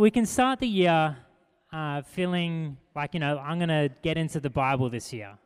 we can start the year uh, feeling like, you know, I'm going to get into the Bible this year.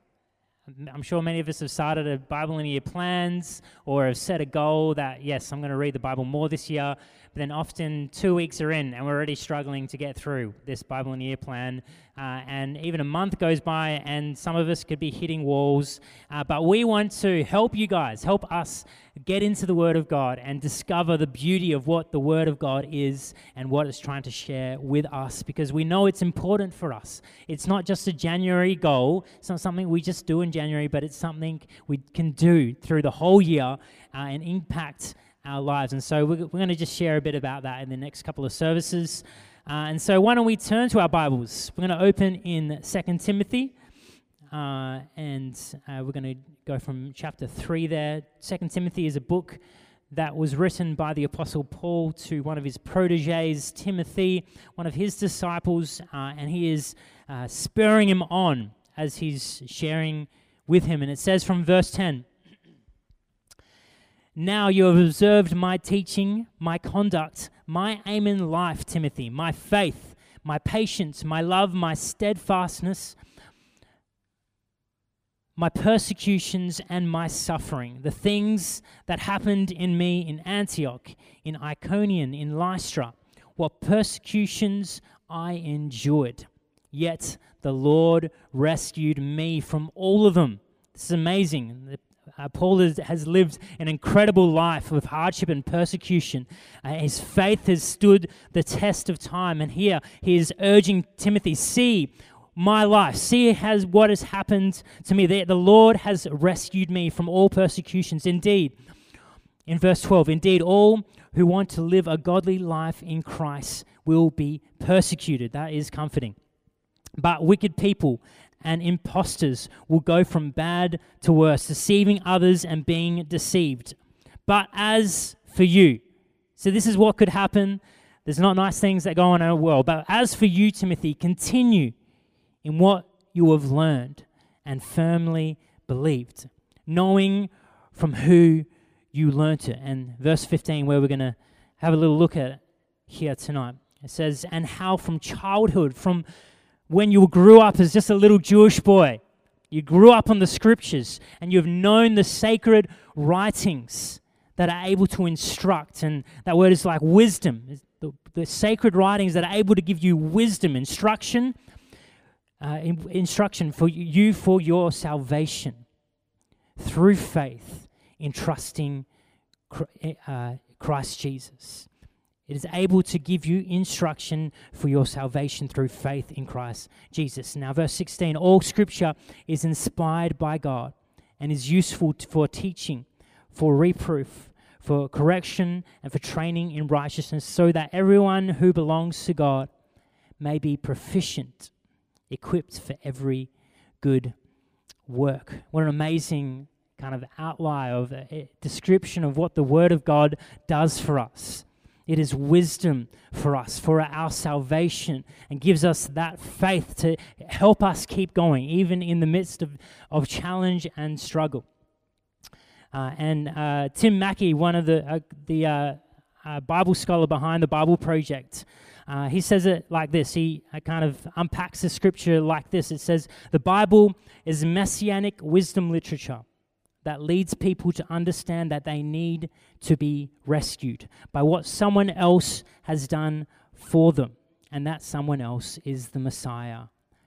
I'm sure many of us have started a Bible in a year plans or have set a goal that, yes, I'm going to read the Bible more this year. But then often two weeks are in and we're already struggling to get through this Bible in a year plan. Uh, and even a month goes by and some of us could be hitting walls. Uh, but we want to help you guys, help us get into the Word of God and discover the beauty of what the Word of God is and what it's trying to share with us because we know it's important for us. It's not just a January goal, it's not something we just do in January, but it's something we can do through the whole year uh, and impact our lives. And so we're, we're going to just share a bit about that in the next couple of services. Uh, and so why don't we turn to our Bibles? We're going to open in Second Timothy. Uh, and uh, we're going to go from chapter 3 there. Second Timothy is a book that was written by the Apostle Paul to one of his proteges, Timothy, one of his disciples, uh, and he is uh, spurring him on as he's sharing with him. And it says from verse 10 now you have observed my teaching, my conduct, my aim in life, Timothy, my faith, my patience, my love, my steadfastness, my persecutions, and my suffering, the things that happened in me in Antioch, in Iconium, in Lystra, what persecutions I endured. Yet the Lord rescued me from all of them. This is amazing. Uh, Paul is, has lived an incredible life of hardship and persecution. Uh, his faith has stood the test of time. And here he is urging Timothy see my life, see has, what has happened to me. The, the Lord has rescued me from all persecutions. Indeed, in verse 12, indeed, all who want to live a godly life in Christ will be persecuted. That is comforting. But wicked people and impostors will go from bad to worse, deceiving others and being deceived. But as for you, so this is what could happen. There's not nice things that go on in our world. But as for you, Timothy, continue in what you have learned and firmly believed, knowing from who you learnt it. And verse 15, where we're going to have a little look at here tonight, it says, And how from childhood, from when you grew up as just a little Jewish boy. You grew up on the scriptures and you've known the sacred writings that are able to instruct. And that word is like wisdom. The, the sacred writings that are able to give you wisdom, instruction, uh, in, instruction for you for your salvation through faith in trusting uh, Christ Jesus. It is able to give you instruction for your salvation through faith in Christ Jesus. Now, verse 16 all scripture is inspired by God and is useful for teaching, for reproof, for correction, and for training in righteousness, so that everyone who belongs to God may be proficient, equipped for every good work. What an amazing kind of outline of a description of what the Word of God does for us. It is wisdom for us, for our salvation, and gives us that faith to help us keep going, even in the midst of, of challenge and struggle. Uh, and uh, Tim Mackie, one of the, uh, the uh, uh, Bible scholar behind the Bible Project, uh, he says it like this. He kind of unpacks the scripture like this. It says, The Bible is messianic wisdom literature that leads people to understand that they need to be rescued by what someone else has done for them. And that someone else is the Messiah,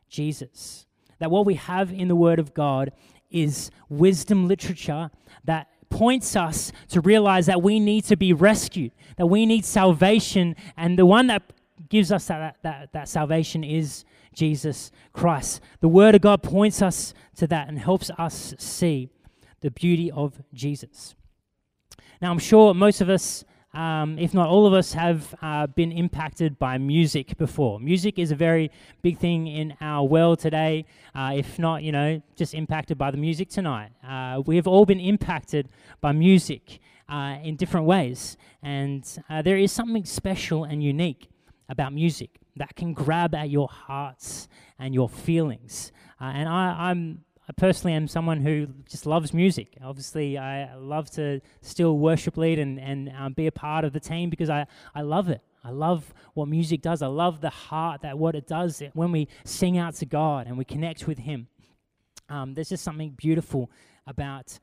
Jesus. That what we have in the Word of God is wisdom literature that points us to realize that we need to be rescued, that we need salvation, and the one that gives us that, that, that salvation is Jesus Christ. The Word of God points us to that and helps us see the beauty of Jesus. Now, I'm sure most of us, um, if not all of us, have uh, been impacted by music before. Music is a very big thing in our world today. Uh, if not, you know, just impacted by the music tonight. Uh, we have all been impacted by music uh, in different ways. And uh, there is something special and unique about music that can grab at your hearts and your feelings. Uh, and I, I'm I personally am someone who just loves music. Obviously, I love to still worship lead and, and um, be a part of the team because I, I love it. I love what music does. I love the heart that what it does when we sing out to God and we connect with Him. Um, there's just something beautiful about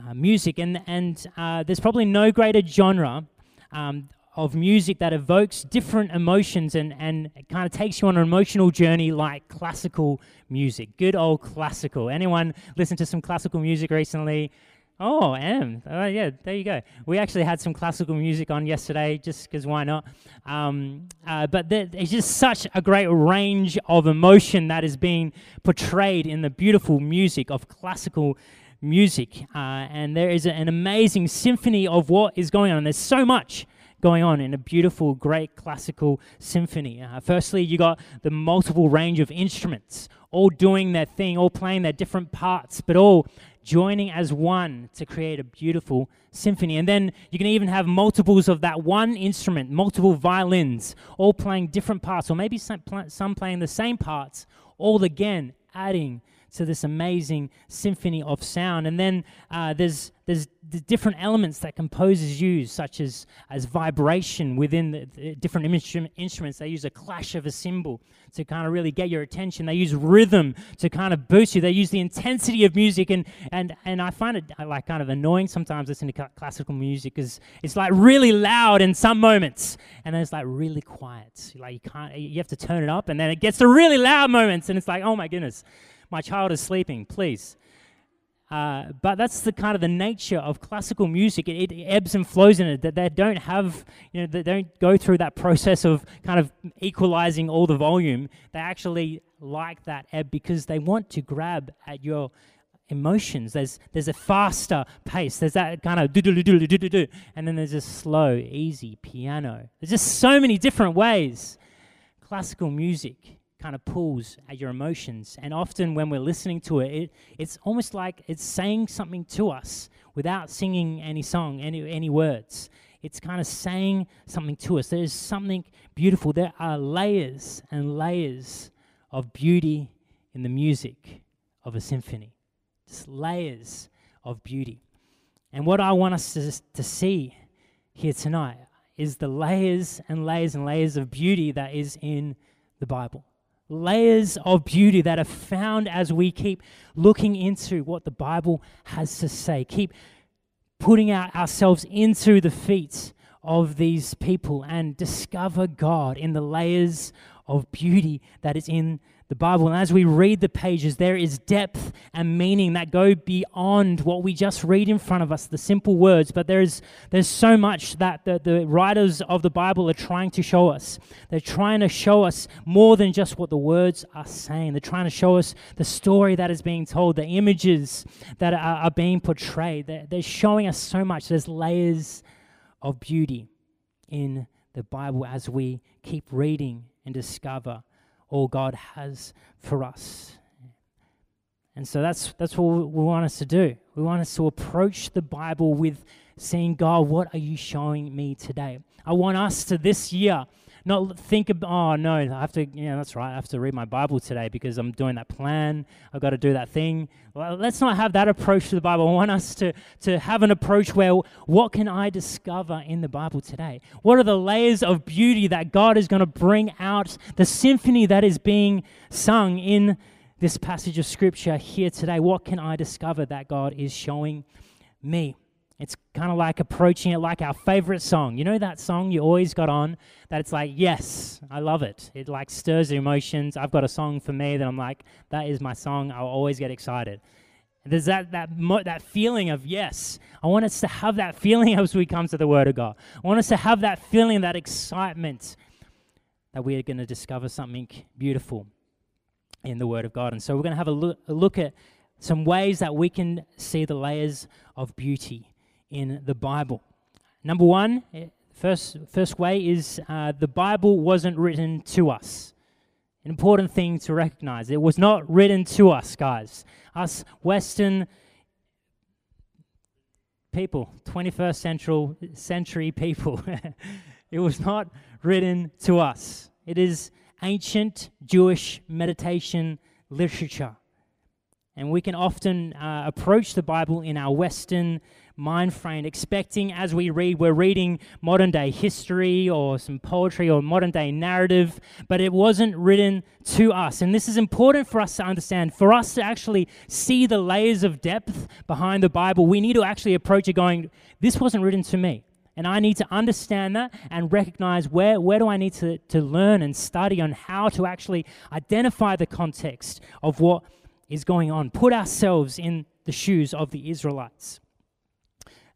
uh, music, and and uh, there's probably no greater genre um, of music that evokes different emotions and and kind of takes you on an emotional journey like classical music. Good old classical. Anyone listen to some classical music recently? Oh, M. Uh, yeah, there you go. We actually had some classical music on yesterday, just because why not? Um, uh, but there's just such a great range of emotion that is being portrayed in the beautiful music of classical music. Uh, and there is an amazing symphony of what is going on. There's so much going on in a beautiful, great classical symphony. Uh, firstly, you got the multiple range of instruments, all doing their thing, all playing their different parts, but all joining as one to create a beautiful symphony. And then you can even have multiples of that one instrument, multiple violins, all playing different parts, or maybe some, some playing the same parts, all again adding to this amazing symphony of sound. And then uh, there's there's the different elements that composers use, such as as vibration within the, the different instru- instruments. They use a clash of a cymbal to kind of really get your attention. They use rhythm to kind of boost you. They use the intensity of music, and and and I find it uh, like kind of annoying sometimes listening to classical music because it's like really loud in some moments, and then it's like really quiet. Like you can't, you have to turn it up, and then it gets to really loud moments, and it's like, oh my goodness. My child is sleeping, please. Uh, but that's the kind of the nature of classical music. It, it, ebbs and flows in it. That they don't have, you know, they don't go through that process of kind of equalizing all the volume. They actually like that ebb because they want to grab at your emotions. There's there's a faster pace. There's that kind of do do do do do do and then there's a slow, easy piano. There's just so many different ways. Classical music kind of pulls at your emotions. And often when we're listening to it, it, it's almost like it's saying something to us without singing any song, any, any words. It's kind of saying something to us. There's something beautiful. There are layers and layers of beauty in the music of a symphony. Just layers of beauty. And what I want us to, to see here tonight is the layers and layers and layers of beauty that is in the Bible layers of beauty that are found as we keep looking into what the Bible has to say. Keep putting out ourselves into the feet of these people and discover God in the layers of beauty that is in the Bible. And as we read the pages, there is depth and meaning that go beyond what we just read in front of us, the simple words. But there's, there's so much that the, the writers of the Bible are trying to show us. They're trying to show us more than just what the words are saying. They're trying to show us the story that is being told, the images that are, are being portrayed. They're, they're showing us so much. There's layers of beauty in the Bible as we keep reading and discover all God has for us. And so that's, that's what we want us to do. We want us to approach the Bible with saying, God, what are you showing me today? I want us to this year not think about, oh no, I have to, yeah, that's right, I have to read my Bible today because I'm doing that plan. I've got to do that thing. Well, let's not have that approach to the Bible. I want us to, to have an approach where what can I discover in the Bible today? What are the layers of beauty that God is going to bring out, the symphony that is being sung in this passage of Scripture here today? What can I discover that God is showing me? It's kind of like approaching it like our favorite song. You know that song you always got on that it's like, yes, I love it. It like stirs the emotions. I've got a song for me that I'm like, that is my song. I'll always get excited. There's that that mo- that feeling of yes. I want us to have that feeling as we come to the Word of God. I want us to have that feeling, that excitement that we are going to discover something beautiful in the Word of God. And so we're going to have a a look at some ways that we can see the layers of beauty in the Bible. Number one, eh, first, first way is uh, the Bible wasn't written to us. An important thing to recognize. It was not written to us, guys. Us Western people, 21st century, century people. it was not written to us. It is ancient Jewish meditation literature. And we can often uh, approach the Bible in our Western mind frame, expecting as we read, we're reading modern day history or some poetry or modern day narrative, but it wasn't written to us. And this is important for us to understand. For us to actually see the layers of depth behind the Bible, we need to actually approach it going, this wasn't written to me. And I need to understand that and recognize where, where do I need to, to learn and study on how to actually identify the context of what is going on. Put ourselves in the shoes of the Israelites.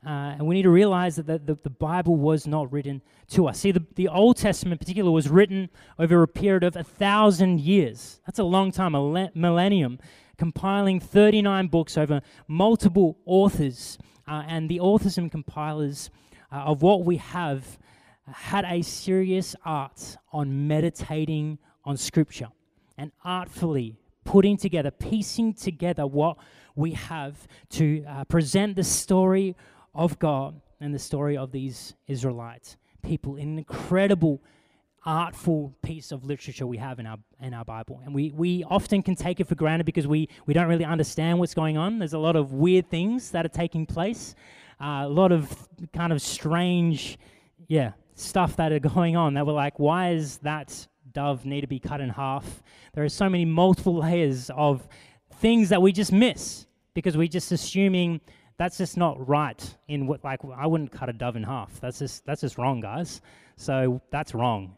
Uh, and we need to realize that the, the, the, Bible was not written to us. See, the, the Old Testament in particular was written over a period of a thousand years. That's a long time, a millennium, compiling 39 books over multiple authors. Uh, and the authors and compilers uh, of what we have had a serious art on meditating on Scripture and artfully putting together, piecing together what we have to uh, present the story of God and the story of these Israelites people. An incredible, artful piece of literature we have in our in our Bible, and we we often can take it for granted because we we don't really understand what's going on. There's a lot of weird things that are taking place uh, a lot of kind of strange, yeah, stuff that are going on that we're like, why is that dove need to be cut in half? There are so many multiple layers of things that we just miss because we're just assuming that's just not right in what like I wouldn't cut a dove in half. That's just that's just wrong, guys. So that's wrong.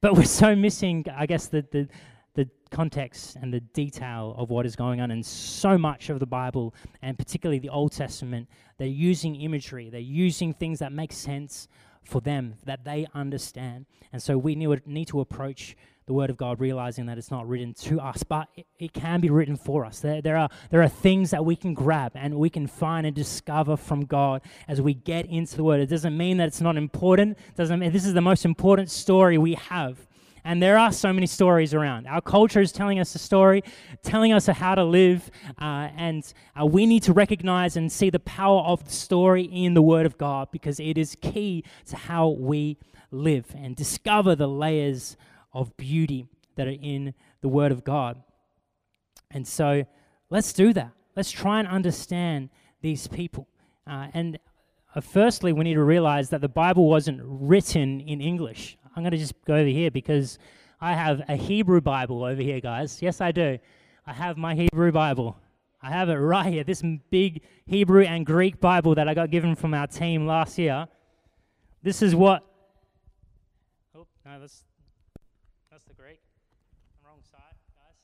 But we're so missing, I guess, the the the context and the detail of what is going on in so much of the Bible, and particularly the Old Testament. They're using imagery, they're using things that make sense for them, that they understand. And so we need to approach the Word of God realizing that it's not written to us, but it, it can be written for us. There, there, are, there are things that we can grab and we can find and discover from God as we get into the Word. It doesn't mean that it's not important, it doesn't mean this is the most important story we have and there are so many stories around. Our culture is telling us a story, telling us how to live, uh, and uh, we need to recognize and see the power of the story in the Word of God because it is key to how we live and discover the layers of beauty that are in the Word of God. And so let's do that. Let's try and understand these people. Uh, and uh, firstly, we need to realize that the Bible wasn't written in English. I'm going to just go over here because I have a Hebrew Bible over here, guys. Yes, I do. I have my Hebrew Bible. I have it right here. This big Hebrew and Greek Bible that I got given from our team last year. This is what. Oh, no, that's, the Greek. Wrong side, guys.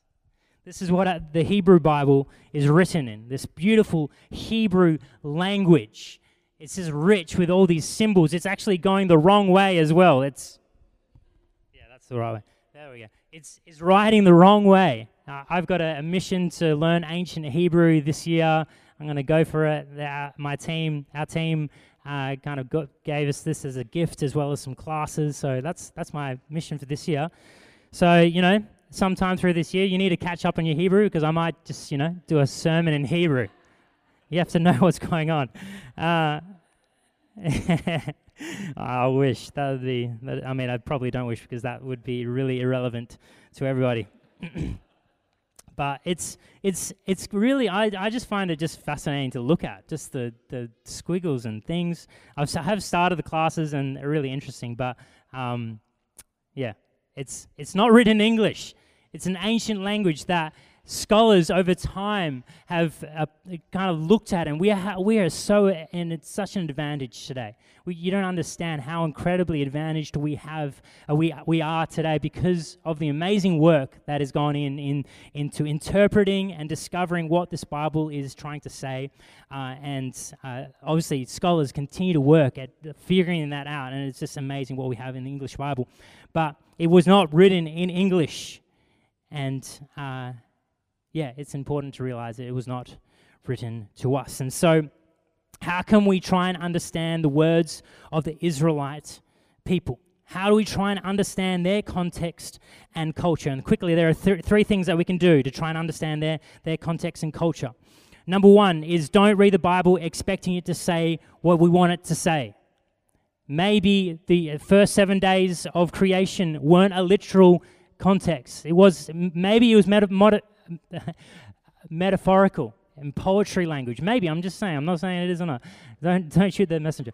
This is what uh, the Hebrew Bible is written in this beautiful Hebrew language. It's just rich with all these symbols. It's actually going the wrong way as well. It's yeah, that's the right way. There we go. It's, it's writing the wrong way. Uh, I've got a, a, mission to learn ancient Hebrew this year. I'm going to go for it. Uh, my team, our team, uh, kind of got, gave us this as a gift as well as some classes. So that's that's my mission for this year. So you know, sometime through this year, you need to catch up on your Hebrew because I might just you know do a sermon in Hebrew. You have to know what's going on. Uh, I wish that would be. I mean, I probably don't wish because that would be really irrelevant to everybody. but it's it's it's really I, I just find it just fascinating to look at just the the squiggles and things I've I have started the classes and they're really interesting but um, yeah it's it's not written in English it's an ancient language that scholars over time have uh, kind of looked at, and we are, we are so, and it's such an advantage today. We, you don't understand how incredibly advantaged we have, uh, we, we are today because of the amazing work that has gone in, in into interpreting and discovering what this Bible is trying to say. Uh, and uh, obviously, scholars continue to work at figuring that out, and it's just amazing what we have in the English Bible. But it was not written in English. And uh, yeah, it's important to realize that it was not written to us. And so, how can we try and understand the words of the Israelite people? How do we try and understand their context and culture? And quickly, there are th- three things that we can do to try and understand their, their context and culture. Number one is don't read the Bible expecting it to say what we want it to say. Maybe the first seven days of creation weren't a literal context. It was maybe it was meta- metaphorical. in poetry language. Maybe, I'm just saying, I'm not saying it is or not. Don't, don't shoot the messenger.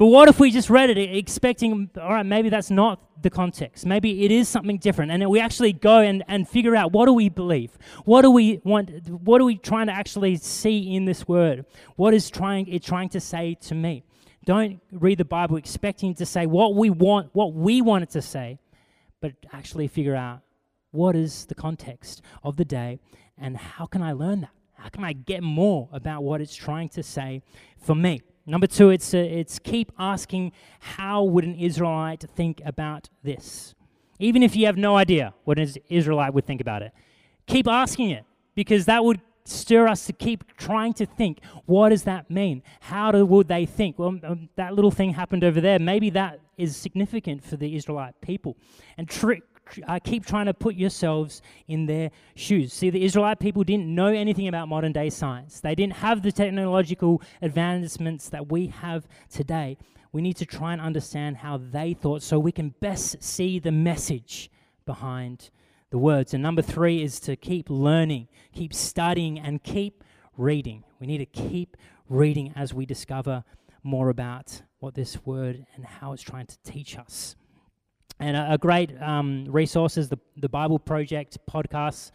But what if we just read it expecting, all right, maybe that's not the context. Maybe it is something different. And we actually go and, and figure out what do we believe? What do we want? What are we trying to actually see in this word? What is trying it trying to say to me? Don't read the Bible expecting to say what we want, what we want it to say, but actually figure out what is the context of the day and how can I learn that? How can I get more about what it's trying to say for me? Number two, it's, uh, it's keep asking how would an Israelite think about this? Even if you have no idea what an Israelite would think about it, keep asking it because that would stir us to keep trying to think what does that mean? How do, would they think? Well um, that little thing happened over there. Maybe that is significant for the israelite people. And tr- uh, keep trying to put yourselves in their shoes. See, the Israelite people didn't know anything about modern day science, they didn't have the technological advancements that we have today. We need to try and understand how they thought so we can best see the message behind the words. And number three is to keep learning, keep studying, and keep reading. We need to keep reading as we discover more about what this word and how it's trying to teach us. And a, a great um, resource is the, the Bible Project podcast.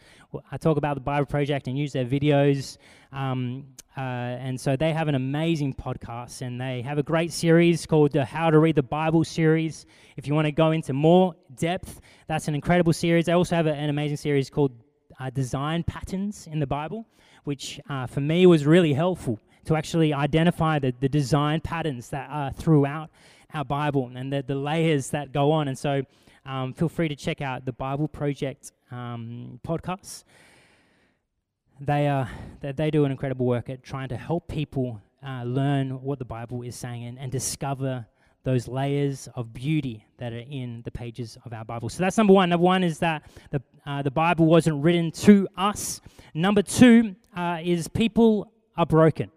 I talk about the Bible Project and use their videos. Um, uh, and so they have an amazing podcast and they have a great series called the How to Read the Bible series. If you want to go into more depth, that's an incredible series. They also have an amazing series called uh, Design Patterns in the Bible, which uh, for me was really helpful to actually identify the, the design patterns that are throughout our Bible and the, the layers that go on. And so um, feel free to check out the Bible Project um, podcasts. They, are, they, they do an incredible work at trying to help people uh, learn what the Bible is saying and, and discover those layers of beauty that are in the pages of our Bible. So that's number one. Number one is that the, uh, the Bible wasn't written to us. Number two uh, is people are broken.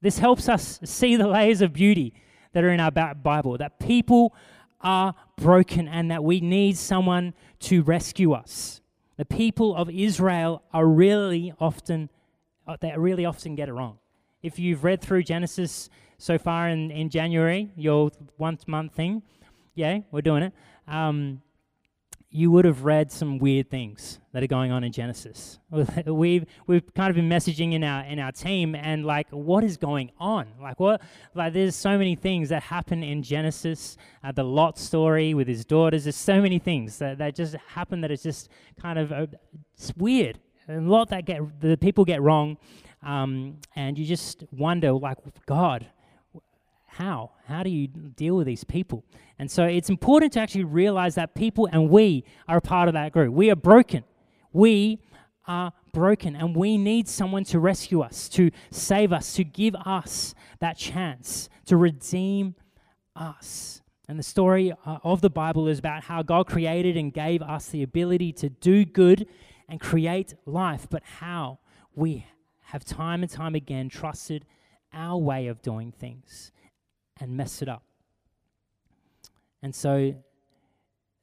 This helps us see the layers of beauty that are in our Bible, that people are broken and that we need someone to rescue us. The people of Israel are really often, uh, they really often get it wrong. If you've read through Genesis so far in, in January, your one month thing, yeah, we're doing it. Um, you would have read some weird things that are going on in Genesis. We've we've kind of been messaging in our in our team and like what is going on? Like what like there's so many things that happen in Genesis. Uh, the Lot story with his daughters. There's so many things that, that just happen that it's just kind of uh, it's weird. A lot that get the people get wrong, um, and you just wonder like God how? How do you deal with these people? And so it's important to actually realize that people and we are a part of that group. We are broken. We are broken, and we need someone to rescue us, to save us, to give us that chance to redeem us. And the story uh, of the Bible is about how God created and gave us the ability to do good and create life, but how we have time and time again trusted our way of doing things and mess it up. And so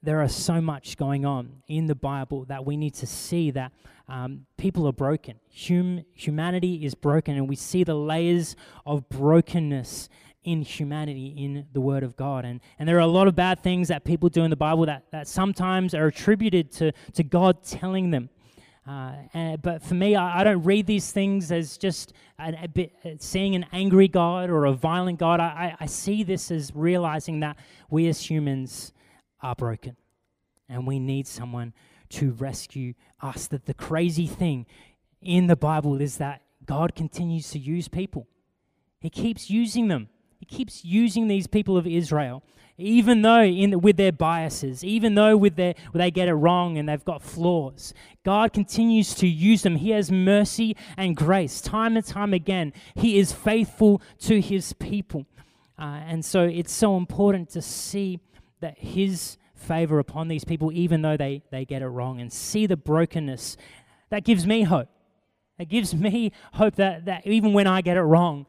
there are so much going on in the Bible that we need to see that um, people are broken. Hum- humanity is broken, and we see the layers of brokenness in humanity in the Word of God. And, and there are a lot of bad things that people do in the Bible that, that sometimes are attributed to, to God telling them. Uh, and, but for me, I, I, don't read these things as just a, a bit, uh, seeing an angry God or a violent God. I, I see this as realizing that we as humans are broken and we need someone to rescue us. That the crazy thing in the Bible is that God continues to use people, He keeps using them. Keeps using these people of Israel even though in, with their biases, even though with their, they get it wrong and they've got flaws, God continues to use them. He has mercy and grace. Time and time again, He is faithful to His people. Uh, and so it's so important to see that His favor upon these people, even though they, they get it wrong, and see the brokenness. That gives me hope. It gives me hope that, that even when I get it wrong,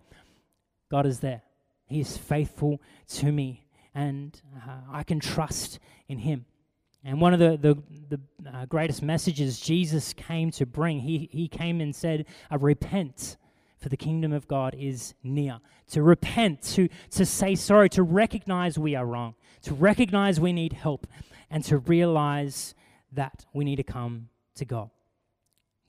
God is there. He is faithful to me and uh, I can trust in Him. And one of the, the, the uh, greatest messages Jesus came to bring, he, he came and said, uh, Repent, for the kingdom of God is near. To repent, to, to say sorry, to recognize we are wrong, to recognize we need help, and to realize that we need to come to God.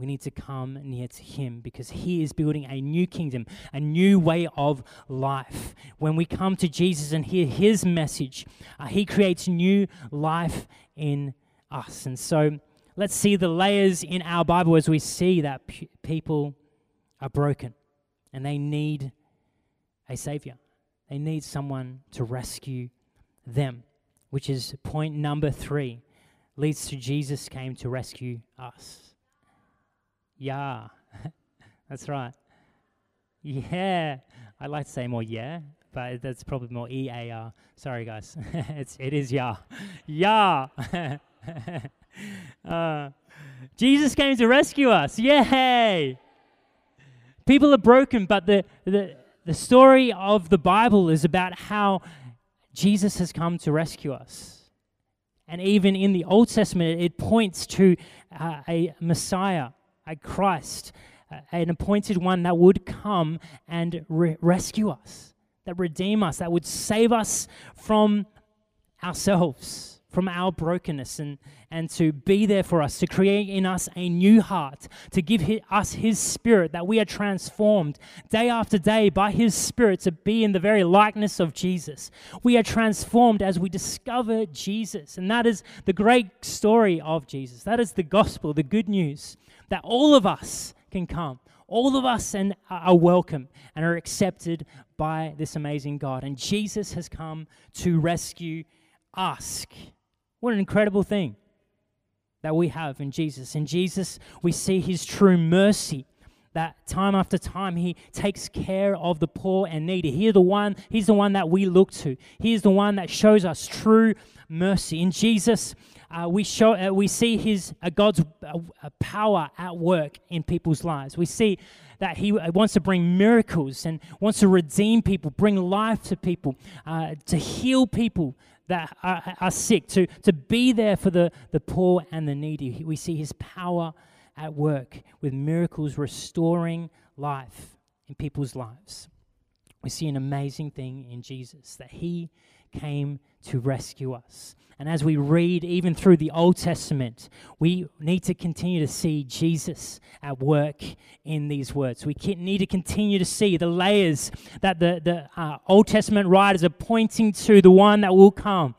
We need to come near to Him because He is building a new kingdom, a new way of life. When we come to Jesus and hear His message, uh, He creates new life in us. And so let's see the layers in our Bible as we see that p- people are broken and they need a Savior. They need someone to rescue them, which is point number three leads to Jesus came to rescue us. Yeah, that's right. Yeah, I'd like to say more yeah, but that's probably more E A R. Sorry, guys. it's it is yeah, yeah. uh, Jesus came to rescue us. Yay! People are broken, but the the the story of the Bible is about how Jesus has come to rescue us. And even in the Old Testament, it points to uh, a Messiah a Christ, uh, an appointed one that would come and re- rescue us, that redeem us, that would save us from ourselves, from our brokenness, and, and to be there for us, to create in us a new heart, to give us His Spirit, that we are transformed day after day by His Spirit to be in the very likeness of Jesus. We are transformed as we discover Jesus. And that is the great story of Jesus. That is the gospel, the good news that all of us can come. All of us and uh, are welcome and are accepted by this amazing God. And Jesus has come to rescue us. What an incredible thing that we have in Jesus. In Jesus, we see his true mercy. That time after time he takes care of the poor and needy. He the one, he's the one that we look to. He is the one that shows us true mercy. In Jesus, uh, we, show, uh, we see his, uh, God's uh, uh, power at work in people's lives. We see that he uh, wants to bring miracles and wants to redeem people, bring life to people, to heal people that are, are, sick, to, to be there for the, the poor and the needy. We see his power at work with miracles restoring life in people's lives. We see an amazing thing in Jesus that he came to rescue us. And as we read even through the Old Testament, we need to continue to see Jesus at work in these words. We need to continue to see the layers that the, the uh, Old Testament writers are pointing to the one that will come,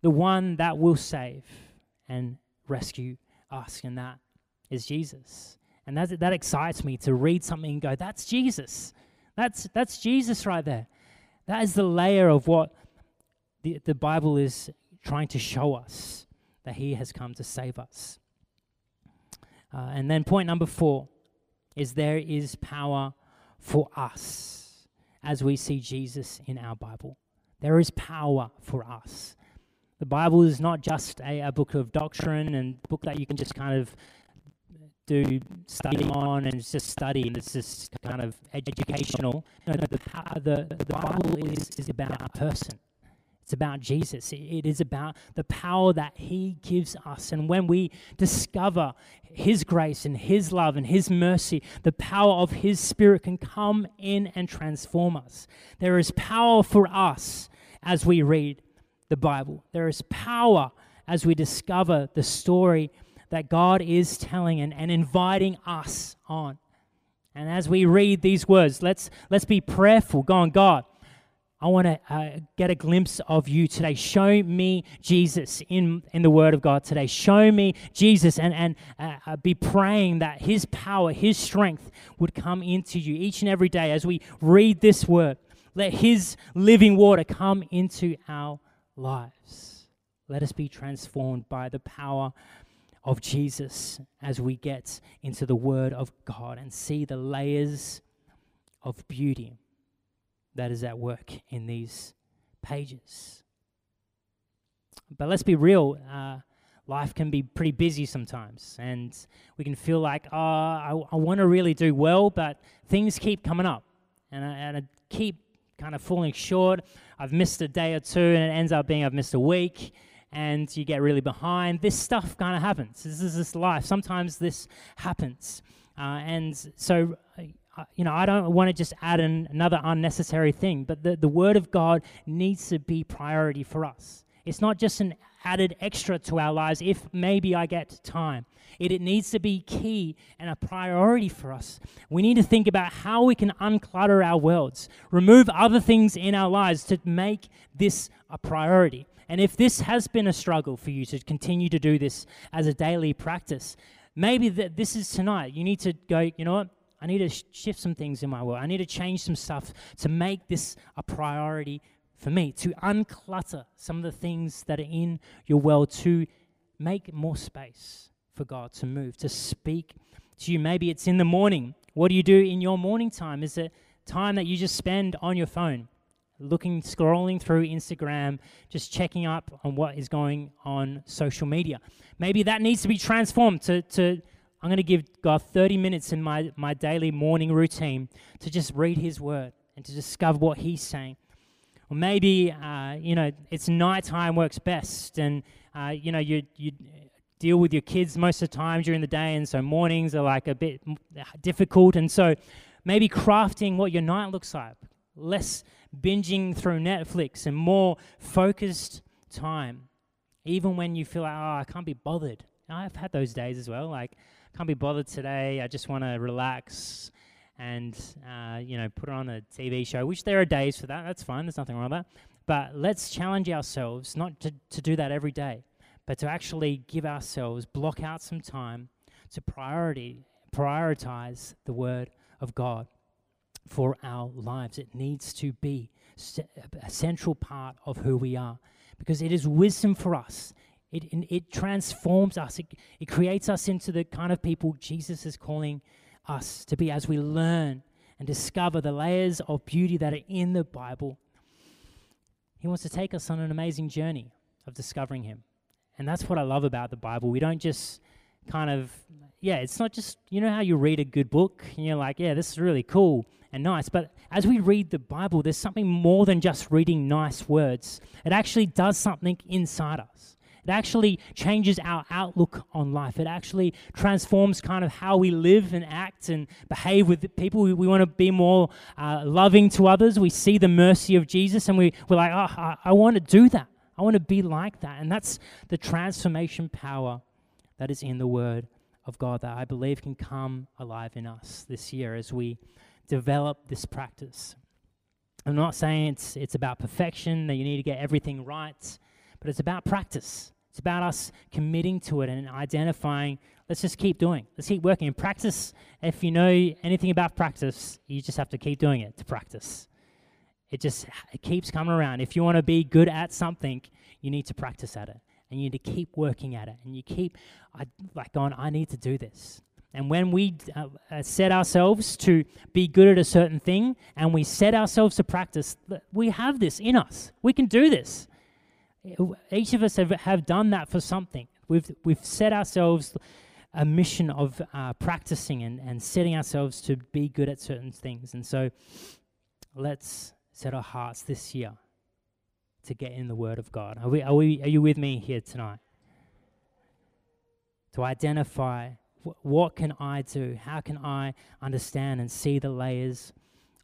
the one that will save and rescue us. And that is Jesus. And that, that excites me to read something and go, that's Jesus. That's, that's Jesus right there. That is the layer of what the, the Bible is trying to show us that He has come to save us. Uh, and then point number four is there is power for us as we see Jesus in our Bible. There is power for us. The Bible is not just a, a book of doctrine and book that you can just kind of do study on and just study and it's just kind of educational. No, no the, the, the Bible is, is about a person. It's about Jesus. It is about the power that He gives us. And when we discover His grace and His love and His mercy, the power of His Spirit can come in and transform us. There is power for us as we read the Bible, there is power as we discover the story that God is telling and, and inviting us on. And as we read these words, let's, let's be prayerful, Go on, God, I want to uh, get a glimpse of you today. Show me Jesus in, in the Word of God today. Show me Jesus and, and uh, uh, be praying that His power, His strength would come into you each and every day as we read this Word. Let His living water come into our lives. Let us be transformed by the power of Jesus as we get into the Word of God and see the layers of beauty that is at work in these pages. But let's be real. Uh, life can be pretty busy sometimes, and we can feel like, oh, I, I want to really do well, but things keep coming up, and I, and I keep kind of falling short. I've missed a day or two, and it ends up being I've missed a week, and you get really behind. This stuff kind of happens. This is this life. Sometimes this happens. Uh, and so, you know, I don't want to just add an, another unnecessary thing, but the, the Word of God needs to be priority for us. It's not just an added extra to our lives if maybe I get time. It, it needs to be key and a priority for us. We need to think about how we can unclutter our worlds, remove other things in our lives to make this a priority. And if this has been a struggle for you to continue to do this as a daily practice, maybe that this is tonight. You need to go, you know what? I need to sh- shift some things in my world. I need to change some stuff to make this a priority for me, to unclutter some of the things that are in your world, to make more space for God to move, to speak to you. Maybe it's in the morning. What do you do in your morning time? Is it time that you just spend on your phone? looking, scrolling through Instagram, just checking up on what is going on social media. Maybe that needs to be transformed to, to I'm going to give God 30 minutes in my, my daily morning routine to just read His Word and to discover what He's saying. Or maybe, uh, you know, it's nighttime works best and, uh, you know, you, you deal with your kids most of the time during the day, and so mornings are like a bit difficult. And so maybe crafting what your night looks like, less binging through Netflix and more focused time, even when you feel like, oh, I can't be bothered. I've had those days as well. Like, can't be bothered today. I just want to relax and, uh, you know, put on a TV show, which there are days for that. That's fine. There's nothing wrong with that. But let's challenge ourselves not to, to do that every day, but to actually give ourselves, block out some time to priority, prioritize the Word of God for our lives. It needs to be a central part of who we are because it is wisdom for us. It, it transforms us, it, it creates us into the kind of people Jesus is calling us to be as we learn and discover the layers of beauty that are in the Bible. He wants to take us on an amazing journey of discovering Him. And that's what I love about the Bible. We don't just kind of, yeah, it's not just, you know how you read a good book and you're like, yeah, this is really cool and nice. But as we read the Bible, there's something more than just reading nice words. It actually does something inside us. It actually changes our outlook on life. It actually transforms kind of how we live and act and behave with people. We, we want to be more uh, loving to others. We see the mercy of Jesus and we, we're like, oh, I, I want to do that. I want to be like that. And that's the transformation power that is in the Word of God that I believe can come alive in us this year as we develop this practice. I'm not saying it's, it's about perfection, that you need to get everything right, but it's about practice. It's about us committing to it and identifying, let's just keep doing. Let's keep working. And practice, if you know anything about practice, you just have to keep doing it to practice. It just it keeps coming around. If you want to be good at something, you need to practice at it. And you need to keep working at it. And you keep I, like going, I need to do this. And when we uh, uh, set ourselves to be good at a certain thing and we set ourselves to practice, we have this in us. We can do this. Each of us have, have done that for something. We've, we've set ourselves a mission of uh, practicing and, and setting ourselves to be good at certain things. And so let's set our hearts this year to get in the Word of God. Are, we, are, we, are you with me here tonight? To identify what can I do? How can I understand and see the layers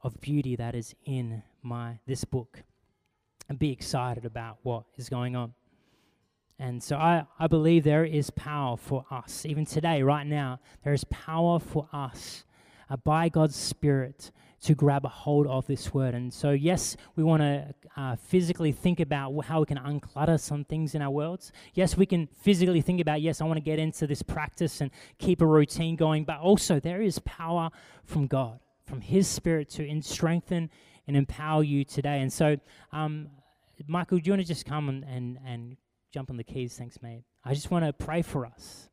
of beauty that is in my this book and be excited about what is going on? And so I, I believe there is power for us. Even today, right now, there is power for us uh, by God's Spirit to grab a hold of this word. And so, yes, we want to uh, physically think about how we can unclutter some things in our worlds. Yes, we can physically think about, yes, I want to get into this practice and keep a routine going. But also, there is power from God, from His Spirit to strengthen and empower you today. And so, um, Michael, do you want to just come and, and, and jump on the keys? Thanks, mate. I just want to pray for us.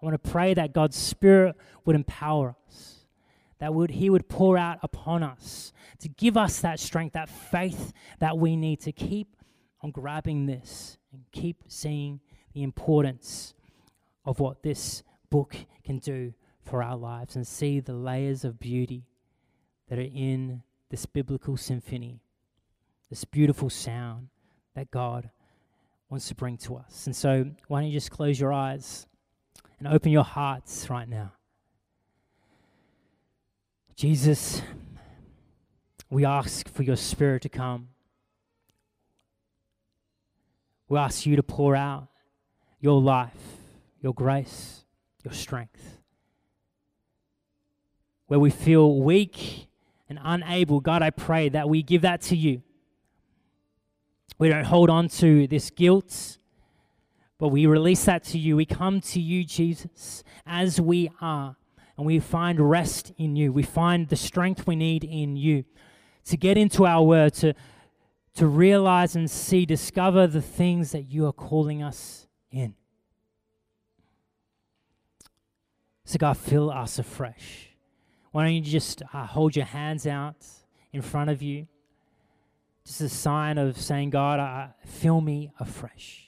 I want to pray that God's Spirit would empower us that would he would pour out upon us to give us that strength, that faith that we need to keep on grabbing this and keep seeing the importance of what this book can do for our lives and see the layers of beauty that are in this biblical symphony, this beautiful sound that God wants to bring to us. And so, why don't you just close your eyes and open your hearts right now? Jesus, we ask for your spirit to come. We ask you to pour out your life, your grace, your strength. Where we feel weak and unable, God, I pray that we give that to you. We don't hold on to this guilt, but we release that to you. We come to you, Jesus, as we are, and we find rest in you. We find the strength we need in you to get into our word, to, to realize and see, discover the things that you are calling us in. So, God, fill us afresh. Why don't you just uh, hold your hands out in front of you? Just a sign of saying, God, fill me afresh.